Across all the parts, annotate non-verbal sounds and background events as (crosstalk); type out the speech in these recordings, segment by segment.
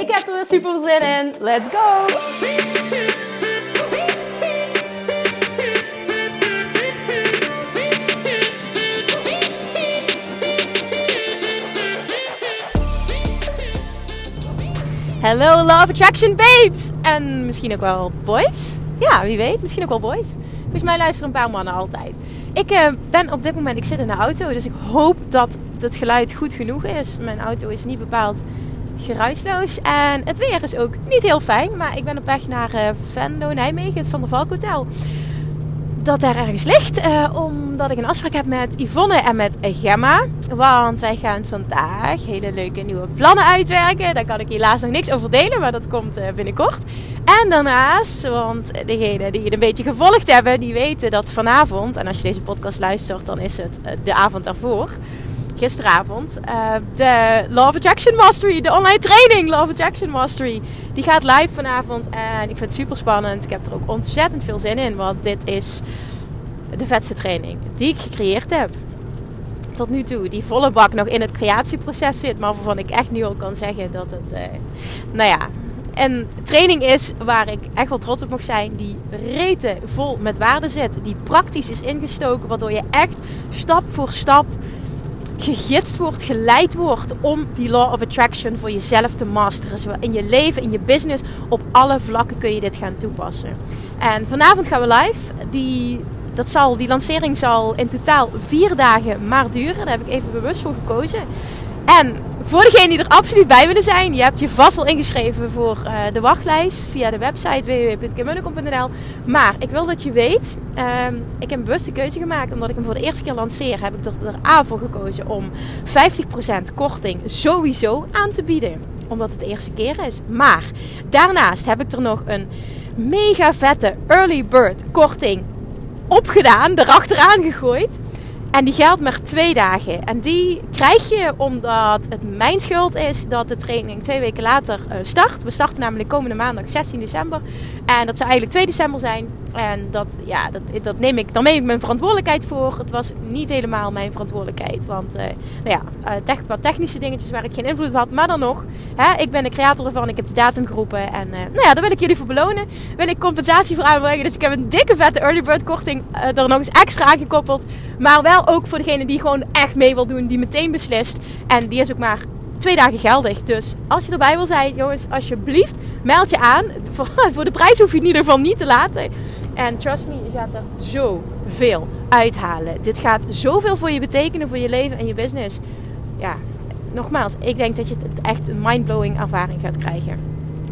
Ik heb er weer super zin in. Let's go! Hello Love Attraction babes! En misschien ook wel boys? Ja, wie weet. Misschien ook wel boys. Volgens mij luisteren een paar mannen altijd. Ik uh, ben op dit moment, ik zit in de auto, dus ik hoop dat het geluid goed genoeg is. Mijn auto is niet bepaald geruisloos en het weer is ook niet heel fijn. Maar ik ben op weg naar uh, Venlo, Nijmegen, het Van der Valk Hotel dat daar ergens ligt. Uh, omdat ik een afspraak heb met Yvonne en met Gemma. Want wij gaan vandaag hele leuke nieuwe plannen uitwerken. Daar kan ik helaas nog niks over delen, maar dat komt uh, binnenkort. En daarnaast, want degenen die het een beetje gevolgd hebben, die weten dat vanavond, en als je deze podcast luistert, dan is het de avond ervoor gisteravond. Uh, de Love Attraction Mastery, de online training Love Attraction Mastery. Die gaat live vanavond en ik vind het super spannend. Ik heb er ook ontzettend veel zin in, want dit is de vetste training die ik gecreëerd heb. Tot nu toe, die volle bak nog in het creatieproces zit, maar waarvan ik echt nu al kan zeggen dat het, uh, nou ja, een training is waar ik echt wel trots op mag zijn. Die rete vol met waarde zit. Die praktisch is ingestoken. Waardoor je echt stap voor stap gegidst wordt, geleid wordt om die law of attraction voor jezelf te masteren. Zowel in je leven, in je business, op alle vlakken kun je dit gaan toepassen. En vanavond gaan we live. Die, dat zal, die lancering zal in totaal vier dagen maar duren. Daar heb ik even bewust voor gekozen. En voor degenen die er absoluut bij willen zijn, je hebt je vast al ingeschreven voor uh, de wachtlijst via de website www.kimmunnekom.nl. Maar ik wil dat je weet, uh, ik heb een bewuste keuze gemaakt omdat ik hem voor de eerste keer lanceer. Heb ik er, er aan voor gekozen om 50% korting sowieso aan te bieden. Omdat het de eerste keer is. Maar daarnaast heb ik er nog een mega vette early bird korting opgedaan, erachteraan gegooid. En die geldt maar twee dagen. En die krijg je omdat het mijn schuld is dat de training twee weken later uh, start. We starten namelijk komende maandag 16 december. En dat zou eigenlijk 2 december zijn. En dat, ja, dat, dat neem ik, dan neem ik mijn verantwoordelijkheid voor. Het was niet helemaal mijn verantwoordelijkheid. Want uh, nou ja, tech, wat technische dingetjes waar ik geen invloed op had. Maar dan nog, hè, ik ben de creator ervan. Ik heb de datum geroepen. En uh, nou ja, daar wil ik jullie voor belonen. Wil ik compensatie voor aanbrengen. Dus ik heb een dikke vette early bird korting er nog eens extra aan gekoppeld. Maar wel ook voor degene die gewoon echt mee wil doen. Die meteen beslist. En die is ook maar twee dagen geldig. Dus als je erbij wil zijn, jongens, alsjeblieft, meld je aan. Voor, (laughs) voor de prijs hoef je in ieder geval niet te laten. En trust me, je gaat er zoveel uithalen. Dit gaat zoveel voor je betekenen, voor je leven en je business. Ja, nogmaals, ik denk dat je echt een mindblowing ervaring gaat krijgen.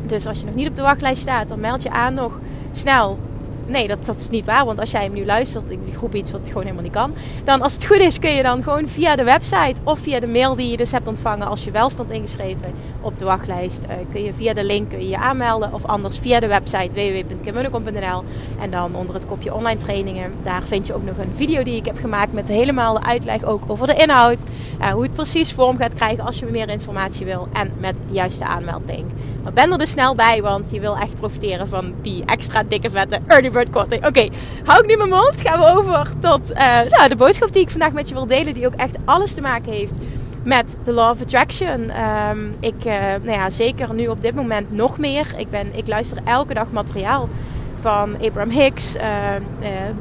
Dus als je nog niet op de wachtlijst staat, dan meld je aan nog snel nee, dat, dat is niet waar. Want als jij hem nu luistert, ik groep iets wat gewoon helemaal niet kan. Dan als het goed is, kun je dan gewoon via de website of via de mail die je dus hebt ontvangen als je wel stond ingeschreven op de wachtlijst. Uh, kun je via de link je, aanmelden. Of anders via de website www.kimmunnekom.nl. En dan onder het kopje online trainingen. Daar vind je ook nog een video die ik heb gemaakt met helemaal de uitleg ook over de inhoud. Uh, hoe het precies vorm gaat krijgen als je meer informatie wil. En met de juiste aanmeldlink. Maar ben er dus snel bij, want je wil echt profiteren van die extra dikke vette early bird korting. Oké, hou ik nu mijn mond. Gaan we over tot nou, de boodschap die ik vandaag met je wil delen. Die ook echt alles te maken heeft met de Law of Attraction. Um, ik, uh, nou ja, zeker nu op dit moment nog meer. Ik, ben, ik luister elke dag materiaal van Abraham Hicks, uh,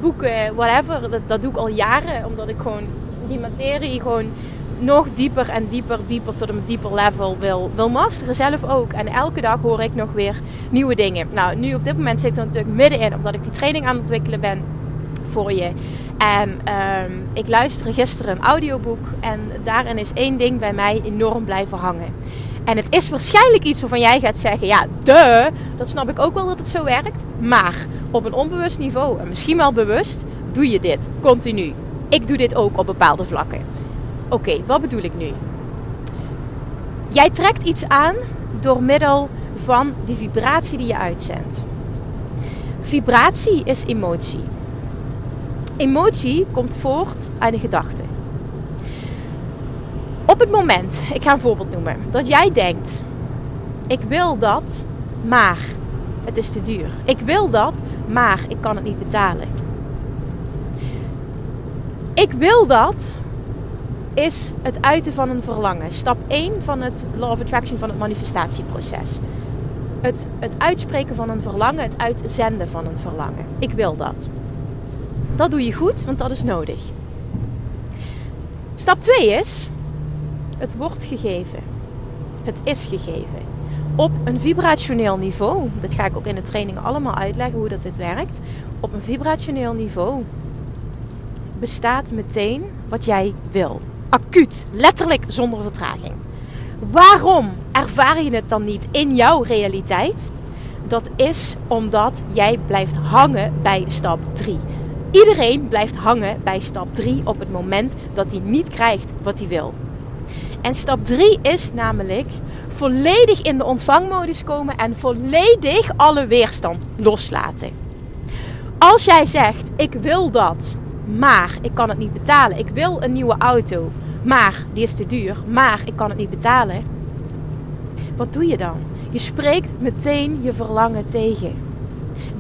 boeken, whatever. Dat, dat doe ik al jaren, omdat ik gewoon die materie gewoon nog dieper en dieper, dieper tot een dieper level wil, wil masteren. Zelf ook. En elke dag hoor ik nog weer nieuwe dingen. Nou, nu op dit moment zit ik er natuurlijk middenin, omdat ik die training aan het ontwikkelen ben voor je. En um, ik luisterde gisteren een audioboek. En daarin is één ding bij mij enorm blijven hangen. En het is waarschijnlijk iets waarvan jij gaat zeggen: ja, de, dat snap ik ook wel dat het zo werkt. Maar op een onbewust niveau, en misschien wel bewust, doe je dit continu. Ik doe dit ook op bepaalde vlakken. Oké, wat bedoel ik nu? Jij trekt iets aan door middel van die vibratie die je uitzendt. Vibratie is emotie. Emotie komt voort uit een gedachte. Op het moment, ik ga een voorbeeld noemen, dat jij denkt: ik wil dat, maar het is te duur. Ik wil dat, maar ik kan het niet betalen. Ik wil dat is het uiten van een verlangen. Stap 1 van het Law of Attraction van het manifestatieproces. Het, het uitspreken van een verlangen, het uitzenden van een verlangen. Ik wil dat. Dat doe je goed, want dat is nodig. Stap 2 is: het wordt gegeven. Het is gegeven. Op een vibrationeel niveau, dat ga ik ook in de training allemaal uitleggen hoe dat dit werkt. Op een vibrationeel niveau bestaat meteen wat jij wil. Acuut, letterlijk zonder vertraging. Waarom ervaar je het dan niet in jouw realiteit? Dat is omdat jij blijft hangen bij stap 3. Iedereen blijft hangen bij stap 3 op het moment dat hij niet krijgt wat hij wil. En stap 3 is namelijk volledig in de ontvangmodus komen en volledig alle weerstand loslaten. Als jij zegt: Ik wil dat, maar ik kan het niet betalen. Ik wil een nieuwe auto, maar die is te duur, maar ik kan het niet betalen. Wat doe je dan? Je spreekt meteen je verlangen tegen.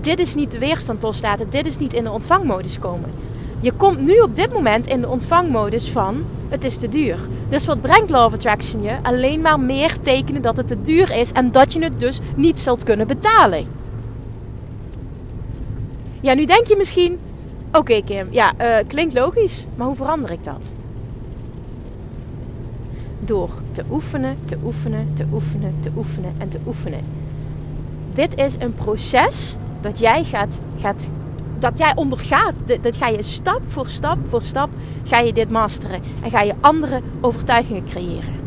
Dit is niet de weerstand loslaten, dit is niet in de ontvangmodus komen. Je komt nu op dit moment in de ontvangmodus van het is te duur. Dus wat brengt Law Attraction je? Alleen maar meer tekenen dat het te duur is en dat je het dus niet zult kunnen betalen. Ja, nu denk je misschien, oké Kim, ja, uh, klinkt logisch, maar hoe verander ik dat? Door te oefenen, te oefenen, te oefenen, te oefenen en te oefenen. Dit is een proces dat jij gaat, gaat dat jij ondergaat. Dat ga je stap voor stap voor stap ga je dit masteren. En ga je andere overtuigingen creëren.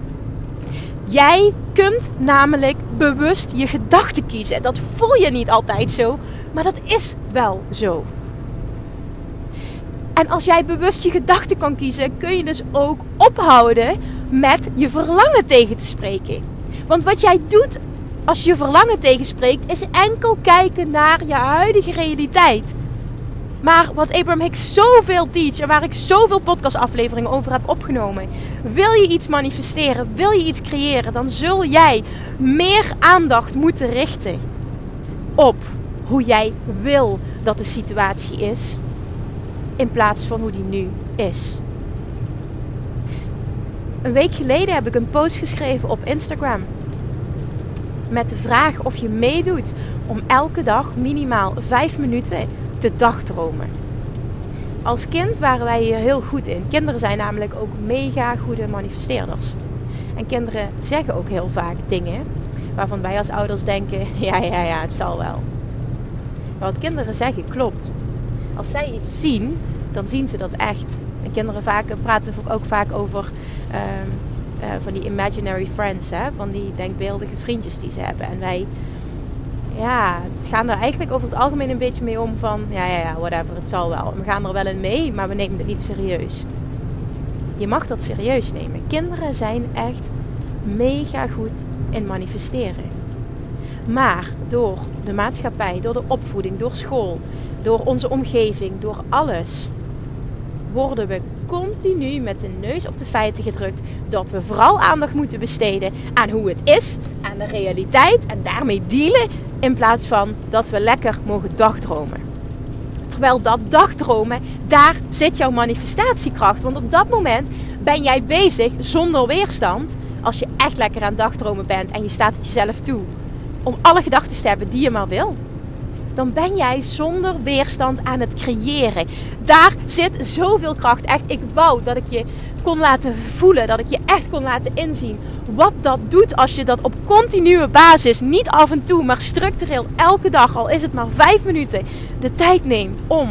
Jij kunt namelijk bewust je gedachten kiezen. Dat voel je niet altijd zo, maar dat is wel zo. En als jij bewust je gedachten kan kiezen, kun je dus ook ophouden met je verlangen tegen te spreken. Want wat jij doet als je verlangen tegenspreekt, is enkel kijken naar je huidige realiteit. Maar wat Abraham Hicks zoveel teach en waar ik zoveel podcastafleveringen over heb opgenomen. Wil je iets manifesteren, wil je iets creëren, dan zul jij meer aandacht moeten richten op hoe jij wil dat de situatie is. In plaats van hoe die nu is. Een week geleden heb ik een post geschreven op Instagram. Met de vraag of je meedoet om elke dag minimaal 5 minuten te dagdromen. Als kind waren wij hier heel goed in. Kinderen zijn namelijk ook mega goede manifesteerders. En kinderen zeggen ook heel vaak dingen waarvan wij als ouders denken: (laughs) ja, ja, ja, het zal wel. Maar wat kinderen zeggen klopt. Als zij iets zien, dan zien ze dat echt. En kinderen vaak, praten ook vaak over uh, uh, van die imaginary friends, hè? van die denkbeeldige vriendjes die ze hebben. En wij ja, het gaan er eigenlijk over het algemeen een beetje mee om van, ja, ja, ja, whatever, het zal wel. We gaan er wel in mee, maar we nemen het niet serieus. Je mag dat serieus nemen. Kinderen zijn echt mega goed in manifesteren. Maar door de maatschappij, door de opvoeding, door school, door onze omgeving, door alles, worden we continu met de neus op de feiten gedrukt dat we vooral aandacht moeten besteden aan hoe het is, aan de realiteit en daarmee dealen in plaats van dat we lekker mogen dagdromen. Terwijl dat dagdromen, daar zit jouw manifestatiekracht. Want op dat moment ben jij bezig zonder weerstand. Als je echt lekker aan dagdromen bent en je staat het jezelf toe. Om alle gedachten te hebben die je maar wil dan ben jij zonder weerstand aan het creëren. Daar zit zoveel kracht. Echt, ik wou dat ik je kon laten voelen, dat ik je echt kon laten inzien wat dat doet als je dat op continue basis, niet af en toe, maar structureel elke dag, al is het maar vijf minuten, de tijd neemt om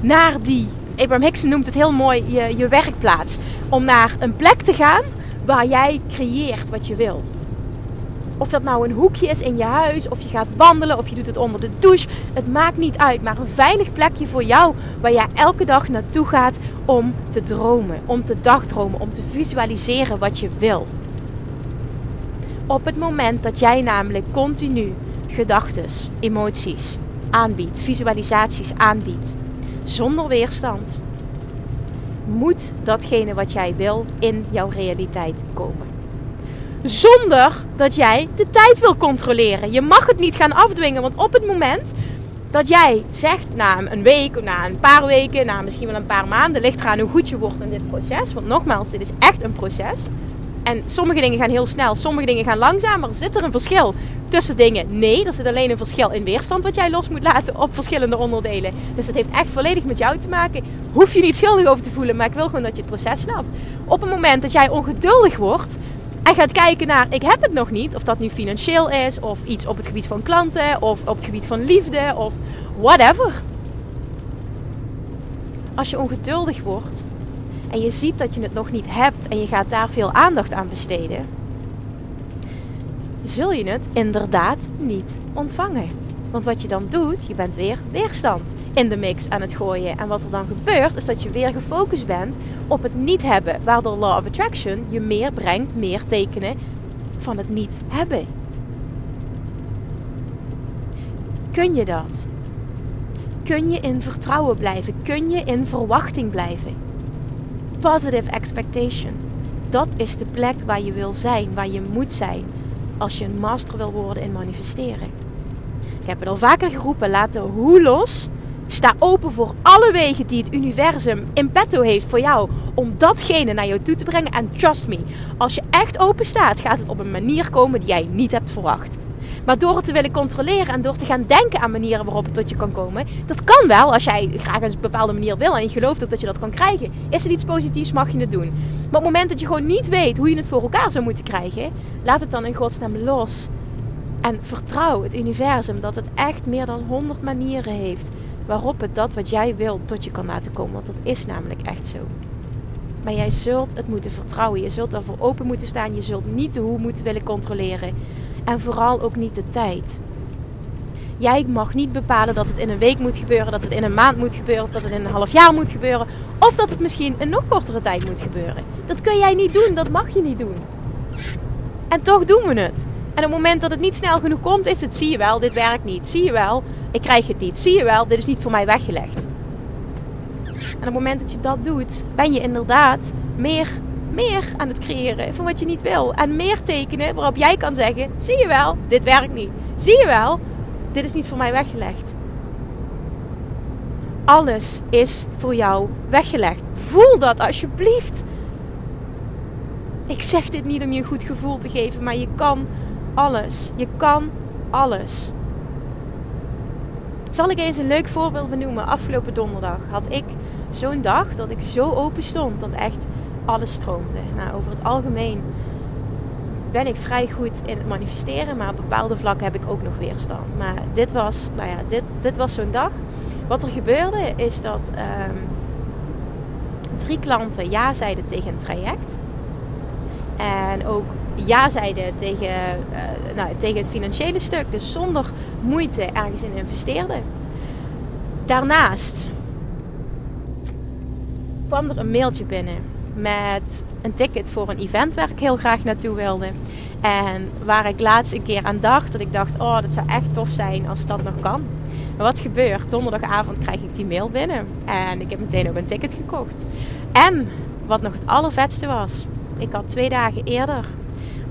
naar die, Abraham Hicks noemt het heel mooi, je, je werkplaats, om naar een plek te gaan waar jij creëert wat je wil. Of dat nou een hoekje is in je huis, of je gaat wandelen, of je doet het onder de douche. Het maakt niet uit, maar een veilig plekje voor jou waar jij elke dag naartoe gaat om te dromen, om te dagdromen, om te visualiseren wat je wil. Op het moment dat jij namelijk continu gedachten, emoties aanbiedt, visualisaties aanbiedt, zonder weerstand, moet datgene wat jij wil in jouw realiteit komen. Zonder dat jij de tijd wil controleren. Je mag het niet gaan afdwingen, want op het moment dat jij zegt na een week, na een paar weken, na misschien wel een paar maanden, ligt eraan hoe goed je wordt in dit proces. Want nogmaals, dit is echt een proces. En sommige dingen gaan heel snel, sommige dingen gaan langzamer. Zit er een verschil tussen dingen? Nee, er zit alleen een verschil in weerstand wat jij los moet laten op verschillende onderdelen. Dus het heeft echt volledig met jou te maken. Hoef je niet schuldig over te voelen, maar ik wil gewoon dat je het proces snapt. Op het moment dat jij ongeduldig wordt en gaat kijken naar ik heb het nog niet, of dat nu financieel is, of iets op het gebied van klanten, of op het gebied van liefde, of whatever. Als je ongeduldig wordt, en je ziet dat je het nog niet hebt en je gaat daar veel aandacht aan besteden, zul je het inderdaad niet ontvangen. Want wat je dan doet, je bent weer weerstand in de mix aan het gooien. En wat er dan gebeurt, is dat je weer gefocust bent op het niet hebben. Waardoor Law of Attraction je meer brengt, meer tekenen van het niet hebben. Kun je dat? Kun je in vertrouwen blijven? Kun je in verwachting blijven? positive expectation. Dat is de plek waar je wil zijn, waar je moet zijn als je een master wil worden in manifesteren. Ik heb het al vaker geroepen, laat hoe los. Sta open voor alle wegen die het universum in petto heeft voor jou om datgene naar jou toe te brengen. En trust me, als je echt open staat, gaat het op een manier komen die jij niet hebt verwacht. Maar door het te willen controleren en door te gaan denken aan manieren waarop het tot je kan komen. Dat kan wel als jij graag een bepaalde manier wil en je gelooft ook dat je dat kan krijgen. Is het iets positiefs, mag je het doen. Maar op het moment dat je gewoon niet weet hoe je het voor elkaar zou moeten krijgen, laat het dan in godsnaam los. En vertrouw het universum dat het echt meer dan 100 manieren heeft waarop het dat wat jij wil tot je kan laten komen. Want dat is namelijk echt zo. Maar jij zult het moeten vertrouwen. Je zult ervoor open moeten staan. Je zult niet de hoe moeten willen controleren. En vooral ook niet de tijd. Jij mag niet bepalen dat het in een week moet gebeuren, dat het in een maand moet gebeuren, of dat het in een half jaar moet gebeuren, of dat het misschien een nog kortere tijd moet gebeuren. Dat kun jij niet doen, dat mag je niet doen. En toch doen we het. En op het moment dat het niet snel genoeg komt, is het: zie je wel, dit werkt niet. Zie je wel, ik krijg het niet. Zie je wel, dit is niet voor mij weggelegd. En op het moment dat je dat doet, ben je inderdaad meer meer aan het creëren van wat je niet wil. En meer tekenen waarop jij kan zeggen: zie je wel, dit werkt niet. Zie je wel, dit is niet voor mij weggelegd. Alles is voor jou weggelegd. Voel dat alsjeblieft. Ik zeg dit niet om je een goed gevoel te geven, maar je kan alles. Je kan alles. Zal ik eens een leuk voorbeeld benoemen? Afgelopen donderdag had ik zo'n dag dat ik zo open stond dat echt alles stroomde. Nou, over het algemeen ben ik vrij goed in het manifesteren, maar op bepaalde vlakken heb ik ook nog weerstand. Maar dit was, nou ja, dit, dit was zo'n dag. Wat er gebeurde is dat ehm, drie klanten ja zeiden tegen een traject. En ook ja zeiden tegen, uh, nou, tegen het financiële stuk. Dus zonder moeite ergens in investeerden. Daarnaast kwam er een mailtje binnen met een ticket voor een event waar ik heel graag naartoe wilde. En waar ik laatst een keer aan dacht, dat ik dacht, oh, dat zou echt tof zijn als dat nog kan. Maar wat gebeurt? Donderdagavond krijg ik die mail binnen en ik heb meteen ook een ticket gekocht. En wat nog het allervetste was, ik had twee dagen eerder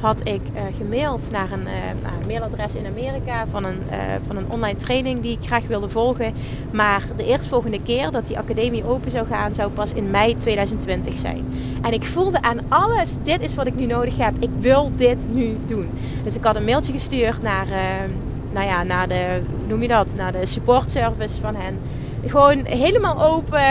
had ik uh, gemaild naar een, uh, een, mailadres in Amerika van een, uh, van een online training die ik graag wilde volgen. Maar de eerstvolgende keer dat die academie open zou gaan, zou pas in mei 2020 zijn. En ik voelde aan alles, dit is wat ik nu nodig heb. Ik wil dit nu doen. Dus ik had een mailtje gestuurd naar, nou ja, naar de, hoe noem je dat, naar de support service van hen. Gewoon helemaal open,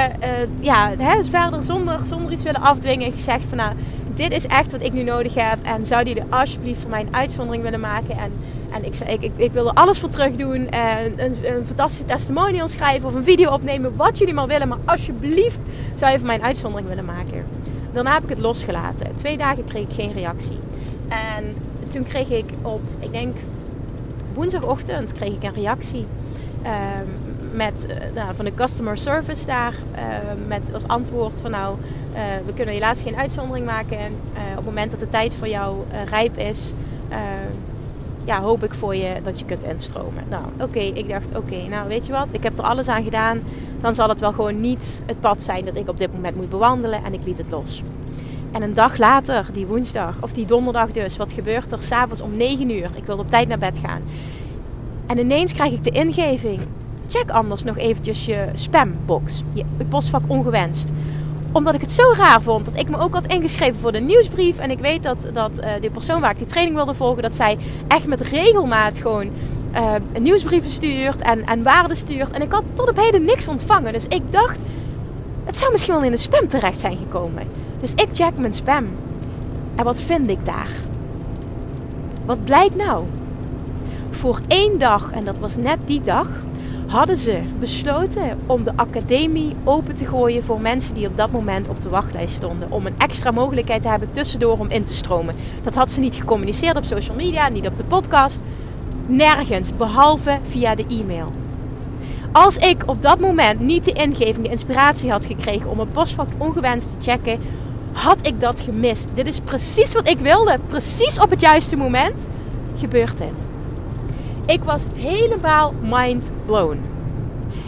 ja, hè, verder zonder, zonder iets willen afdwingen. Gezegd van nou dit is echt wat ik nu nodig heb. En zou die er alsjeblieft voor mij een uitzondering willen maken. En, en ik, ik, ik, ik wil er alles voor terug doen. En een, een fantastische testimonial schrijven of een video opnemen. Wat jullie maar willen. Maar alsjeblieft zou je voor mij een uitzondering willen maken. Daarna heb ik het losgelaten. Twee dagen kreeg ik geen reactie. En toen kreeg ik op, ik denk woensdagochtend, kreeg ik een reactie. Um, met, uh, nou, van de customer service daar. Uh, met als antwoord van nou, uh, we kunnen helaas geen uitzondering maken. op het moment dat de tijd voor jou rijp is, ja, hoop ik voor je dat je kunt instromen. Nou, oké, ik dacht, oké, nou weet je wat, ik heb er alles aan gedaan. Dan zal het wel gewoon niet het pad zijn dat ik op dit moment moet bewandelen en ik liet het los. En een dag later, die woensdag, of die donderdag dus, wat gebeurt er? S'avonds om 9 uur. Ik wilde op tijd naar bed gaan. En ineens krijg ik de ingeving. Check anders nog eventjes je spambox. Je postvak ongewenst omdat ik het zo raar vond dat ik me ook had ingeschreven voor de nieuwsbrief. En ik weet dat, dat uh, de persoon waar ik die training wilde volgen, dat zij echt met regelmaat gewoon uh, nieuwsbrieven stuurt en, en waarden stuurt. En ik had tot op heden niks ontvangen. Dus ik dacht, het zou misschien wel in de spam terecht zijn gekomen. Dus ik check mijn spam. En wat vind ik daar? Wat blijkt nou? Voor één dag, en dat was net die dag, hadden ze besloten om de academie open te gooien voor mensen die op dat moment op de wachtlijst stonden. Om een extra mogelijkheid te hebben tussendoor om in te stromen. Dat had ze niet gecommuniceerd op social media, niet op de podcast. Nergens, behalve via de e-mail. Als ik op dat moment niet de ingeving, de inspiratie had gekregen om een postvak ongewenst te checken, had ik dat gemist. Dit is precies wat ik wilde. Precies op het juiste moment gebeurt dit. Ik was helemaal mind blown.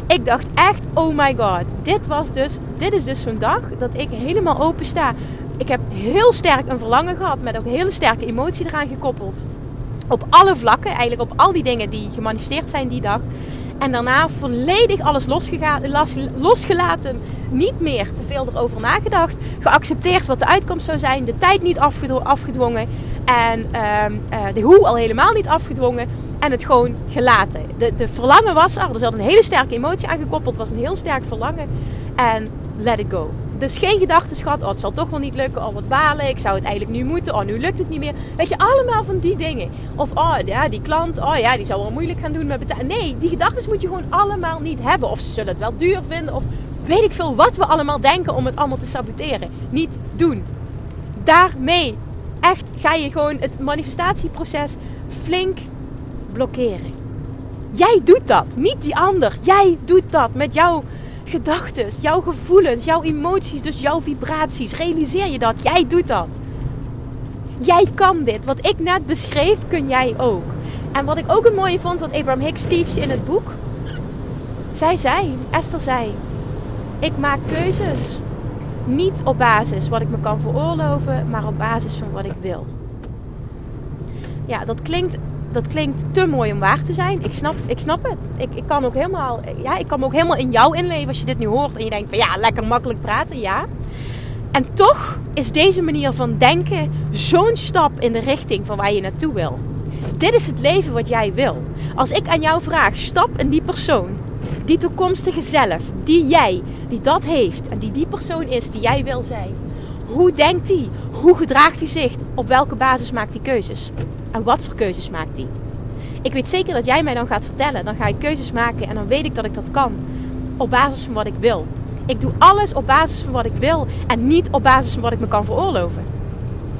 Ik dacht echt, oh my god, dit, was dus, dit is dus zo'n dag dat ik helemaal open sta. Ik heb heel sterk een verlangen gehad, met ook hele sterke emotie eraan gekoppeld. Op alle vlakken, eigenlijk op al die dingen die gemanifesteerd zijn die dag. En daarna volledig alles losgelaten. Niet meer te veel erover nagedacht. Geaccepteerd wat de uitkomst zou zijn. De tijd niet afgedwongen. En ehm, eh, de hoe al helemaal niet afgedwongen. En het gewoon gelaten. De, de verlangen was er. Er zat een hele sterke emotie aan gekoppeld. Het was een heel sterk verlangen. En let it go. Dus geen gedachten gehad. Oh, het zal toch wel niet lukken. Oh, wat balen. Ik zou het eigenlijk nu moeten. Oh, nu lukt het niet meer. Weet je, allemaal van die dingen. Of, oh ja, die klant. Oh ja, die zal wel moeilijk gaan doen met betalen. Nee, die gedachten moet je gewoon allemaal niet hebben. Of ze zullen het wel duur vinden. Of weet ik veel wat we allemaal denken om het allemaal te saboteren. Niet doen. Daarmee echt ga je gewoon het manifestatieproces flink blokkeren. Jij doet dat, niet die ander. Jij doet dat met jouw gedachten, jouw gevoelens, jouw emoties, dus jouw vibraties. Realiseer je dat? Jij doet dat. Jij kan dit. Wat ik net beschreef, kun jij ook. En wat ik ook een mooie vond, wat Abraham Hicks teacht in het boek. Zij zei, Esther zei, ik maak keuzes. Niet op basis wat ik me kan veroorloven, maar op basis van wat ik wil. Ja, dat klinkt, dat klinkt te mooi om waar te zijn. Ik snap, ik snap het. Ik, ik, kan ook helemaal, ja, ik kan me ook helemaal in jou inleven als je dit nu hoort. En je denkt van ja, lekker makkelijk praten, ja. En toch is deze manier van denken zo'n stap in de richting van waar je naartoe wil. Dit is het leven wat jij wil. Als ik aan jou vraag, stap in die persoon die toekomstige zelf, die jij, die dat heeft en die die persoon is die jij wil zijn. Hoe denkt hij? Hoe gedraagt hij zich? Op welke basis maakt hij keuzes? En wat voor keuzes maakt hij? Ik weet zeker dat jij mij dan gaat vertellen. Dan ga ik keuzes maken en dan weet ik dat ik dat kan. Op basis van wat ik wil. Ik doe alles op basis van wat ik wil en niet op basis van wat ik me kan veroorloven.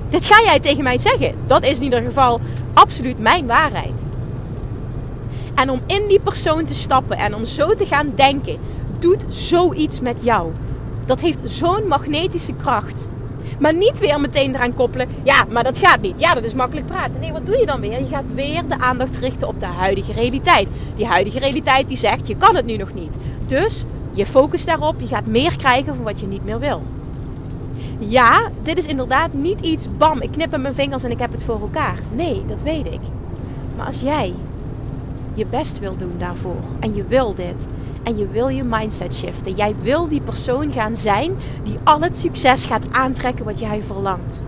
Dit ga jij tegen mij zeggen. Dat is in ieder geval absoluut mijn waarheid. En om in die persoon te stappen en om zo te gaan denken, doet zoiets met jou. Dat heeft zo'n magnetische kracht. Maar niet weer meteen eraan koppelen. Ja, maar dat gaat niet. Ja, dat is makkelijk praten. Nee, wat doe je dan weer? Je gaat weer de aandacht richten op de huidige realiteit. Die huidige realiteit die zegt, je kan het nu nog niet. Dus je focust daarop. Je gaat meer krijgen van wat je niet meer wil. Ja, dit is inderdaad niet iets, bam, ik knip met mijn vingers en ik heb het voor elkaar. Nee, dat weet ik. Maar als jij je best wil doen daarvoor. En je wil dit. En je wil je mindset shiften. Jij wil die persoon gaan zijn die al het succes gaat aantrekken wat jij verlangt.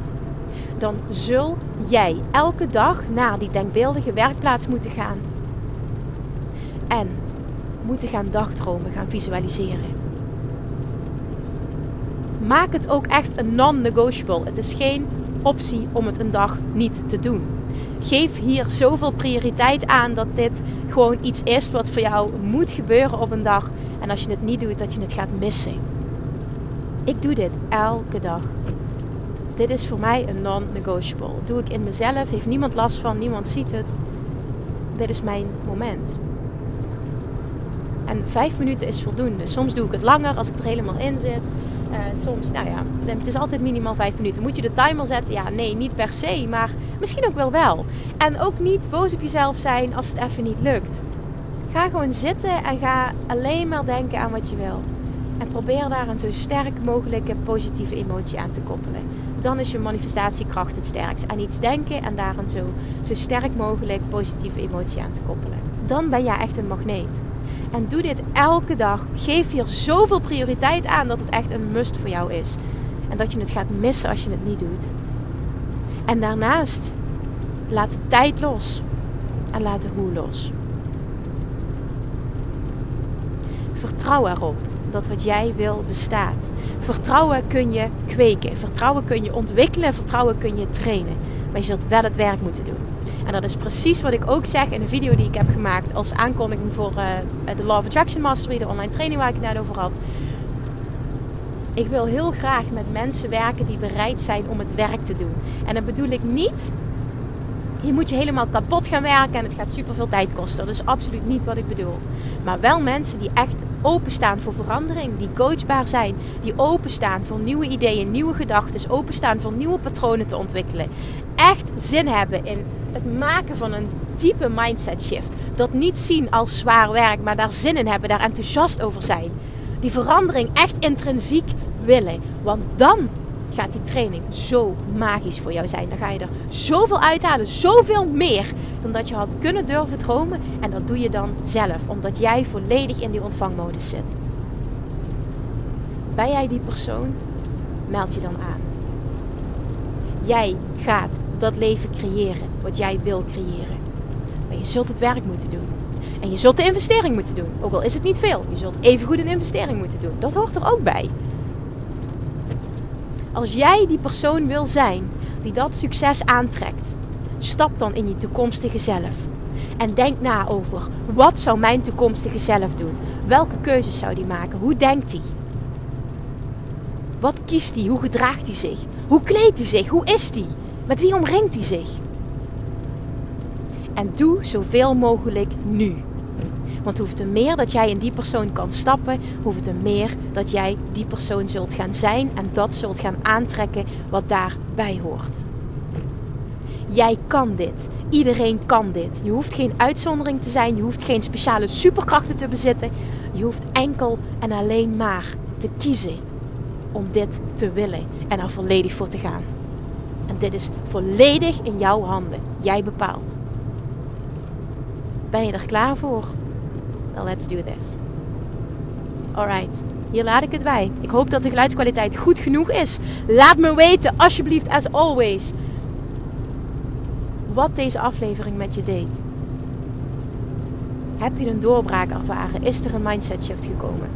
Dan zul jij elke dag naar die denkbeeldige werkplaats moeten gaan. En moeten gaan dagdromen, gaan visualiseren. Maak het ook echt een non-negotiable. Het is geen optie om het een dag niet te doen geef hier zoveel prioriteit aan dat dit gewoon iets is wat voor jou moet gebeuren op een dag. En als je het niet doet, dat je het gaat missen. Ik doe dit elke dag. Dit is voor mij een non-negotiable. Doe ik in mezelf, heeft niemand last van, niemand ziet het. Dit is mijn moment. En vijf minuten is voldoende. Soms doe ik het langer als ik er helemaal in zit. Uh, soms, nou ja, het is altijd minimaal 5 minuten. Moet je de timer zetten? Ja, nee, niet per se, maar misschien ook wel wel. En ook niet boos op jezelf zijn als het even niet lukt. Ga gewoon zitten en ga alleen maar denken aan wat je wil. En probeer daar een zo sterk mogelijke positieve emotie aan te koppelen. Dan is je manifestatiekracht het sterkst. Aan iets denken en daar een zo, zo sterk mogelijk positieve emotie aan te koppelen. Dan ben jij echt een magneet. En doe dit elke dag. Geef hier zoveel prioriteit aan dat het echt een must voor jou is. En dat je het gaat missen als je het niet doet. En daarnaast, laat de tijd los. En laat de hoe los. Vertrouw erop dat wat jij wil bestaat. Vertrouwen kun je kweken. Vertrouwen kun je ontwikkelen. Vertrouwen kun je trainen. Maar je zult wel het werk moeten doen. En dat is precies wat ik ook zeg in een video die ik heb gemaakt als aankondiging voor uh, de Law of Attraction Mastery, de online training waar ik het net over had. Ik wil heel graag met mensen werken die bereid zijn om het werk te doen. En dat bedoel ik niet je moet je helemaal kapot gaan werken en het gaat super veel tijd kosten. Dat is absoluut niet wat ik bedoel. Maar wel mensen die echt openstaan voor verandering, die coachbaar zijn, die openstaan voor nieuwe ideeën, nieuwe gedachten, openstaan voor nieuwe patronen te ontwikkelen. Echt zin hebben in het maken van een diepe mindset shift. Dat niet zien als zwaar werk, maar daar zin in hebben, daar enthousiast over zijn. Die verandering echt intrinsiek willen. Want dan gaat die training zo magisch voor jou zijn. Dan ga je er zoveel uithalen, zoveel meer dan dat je had kunnen durven dromen. En dat doe je dan zelf, omdat jij volledig in die ontvangmodus zit. Ben jij die persoon? Meld je dan aan. Jij gaat dat leven creëren wat jij wil creëren. Maar je zult het werk moeten doen. En je zult de investering moeten doen. Ook al is het niet veel. Je zult even goed een investering moeten doen. Dat hoort er ook bij. Als jij die persoon wil zijn die dat succes aantrekt, stap dan in je toekomstige zelf. En denk na over wat zou mijn toekomstige zelf doen? Welke keuzes zou die maken? Hoe denkt hij? Wat kiest hij? Hoe gedraagt hij zich? Hoe kleedt hij zich? Hoe is hij? Met wie omringt hij zich? En doe zoveel mogelijk nu. Want hoeft te meer dat jij in die persoon kan stappen, hoeft te meer dat jij die persoon zult gaan zijn en dat zult gaan aantrekken wat daarbij hoort. Jij kan dit. Iedereen kan dit. Je hoeft geen uitzondering te zijn. Je hoeft geen speciale superkrachten te bezitten. Je hoeft enkel en alleen maar te kiezen om dit te willen en er volledig voor te gaan. Dit is volledig in jouw handen. Jij bepaalt. Ben je er klaar voor? Well, let's do this. Alright, hier laat ik het bij. Ik hoop dat de geluidskwaliteit goed genoeg is. Laat me weten, alsjeblieft, as always, wat deze aflevering met je deed. Heb je een doorbraak ervaren? Is er een mindset shift gekomen?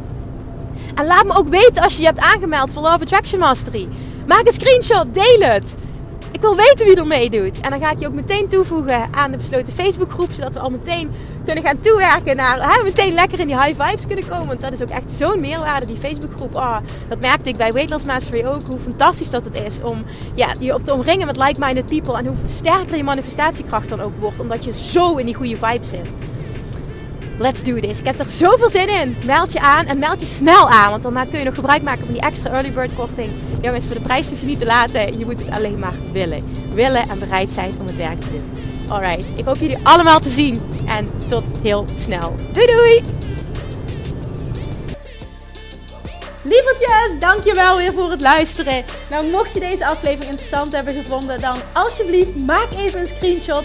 En laat me ook weten als je je hebt aangemeld voor Love Attraction Mastery. Maak een screenshot, deel het. Ik wil weten wie er meedoet. En dan ga ik je ook meteen toevoegen aan de besloten Facebookgroep. Zodat we al meteen kunnen gaan toewerken naar hè, meteen lekker in die high vibes kunnen komen. Want dat is ook echt zo'n meerwaarde, die Facebookgroep. Oh, dat merkte ik bij Weight Loss Mastery ook. Hoe fantastisch dat het is om ja, je op te omringen met like-minded people. En hoe sterker je manifestatiekracht dan ook wordt. Omdat je zo in die goede vibe zit. Let's do this. Ik heb er zoveel zin in. Meld je aan en meld je snel aan. Want dan kun je nog gebruik maken van die extra early bird korting. Jongens, voor de prijs hoef je niet te laten. Je moet het alleen maar willen. Willen en bereid zijn om het werk te doen. Alright, ik hoop jullie allemaal te zien. En tot heel snel. Doei doei! Lievertjes, dankjewel weer voor het luisteren. Nou, mocht je deze aflevering interessant hebben gevonden, dan alsjeblieft maak even een screenshot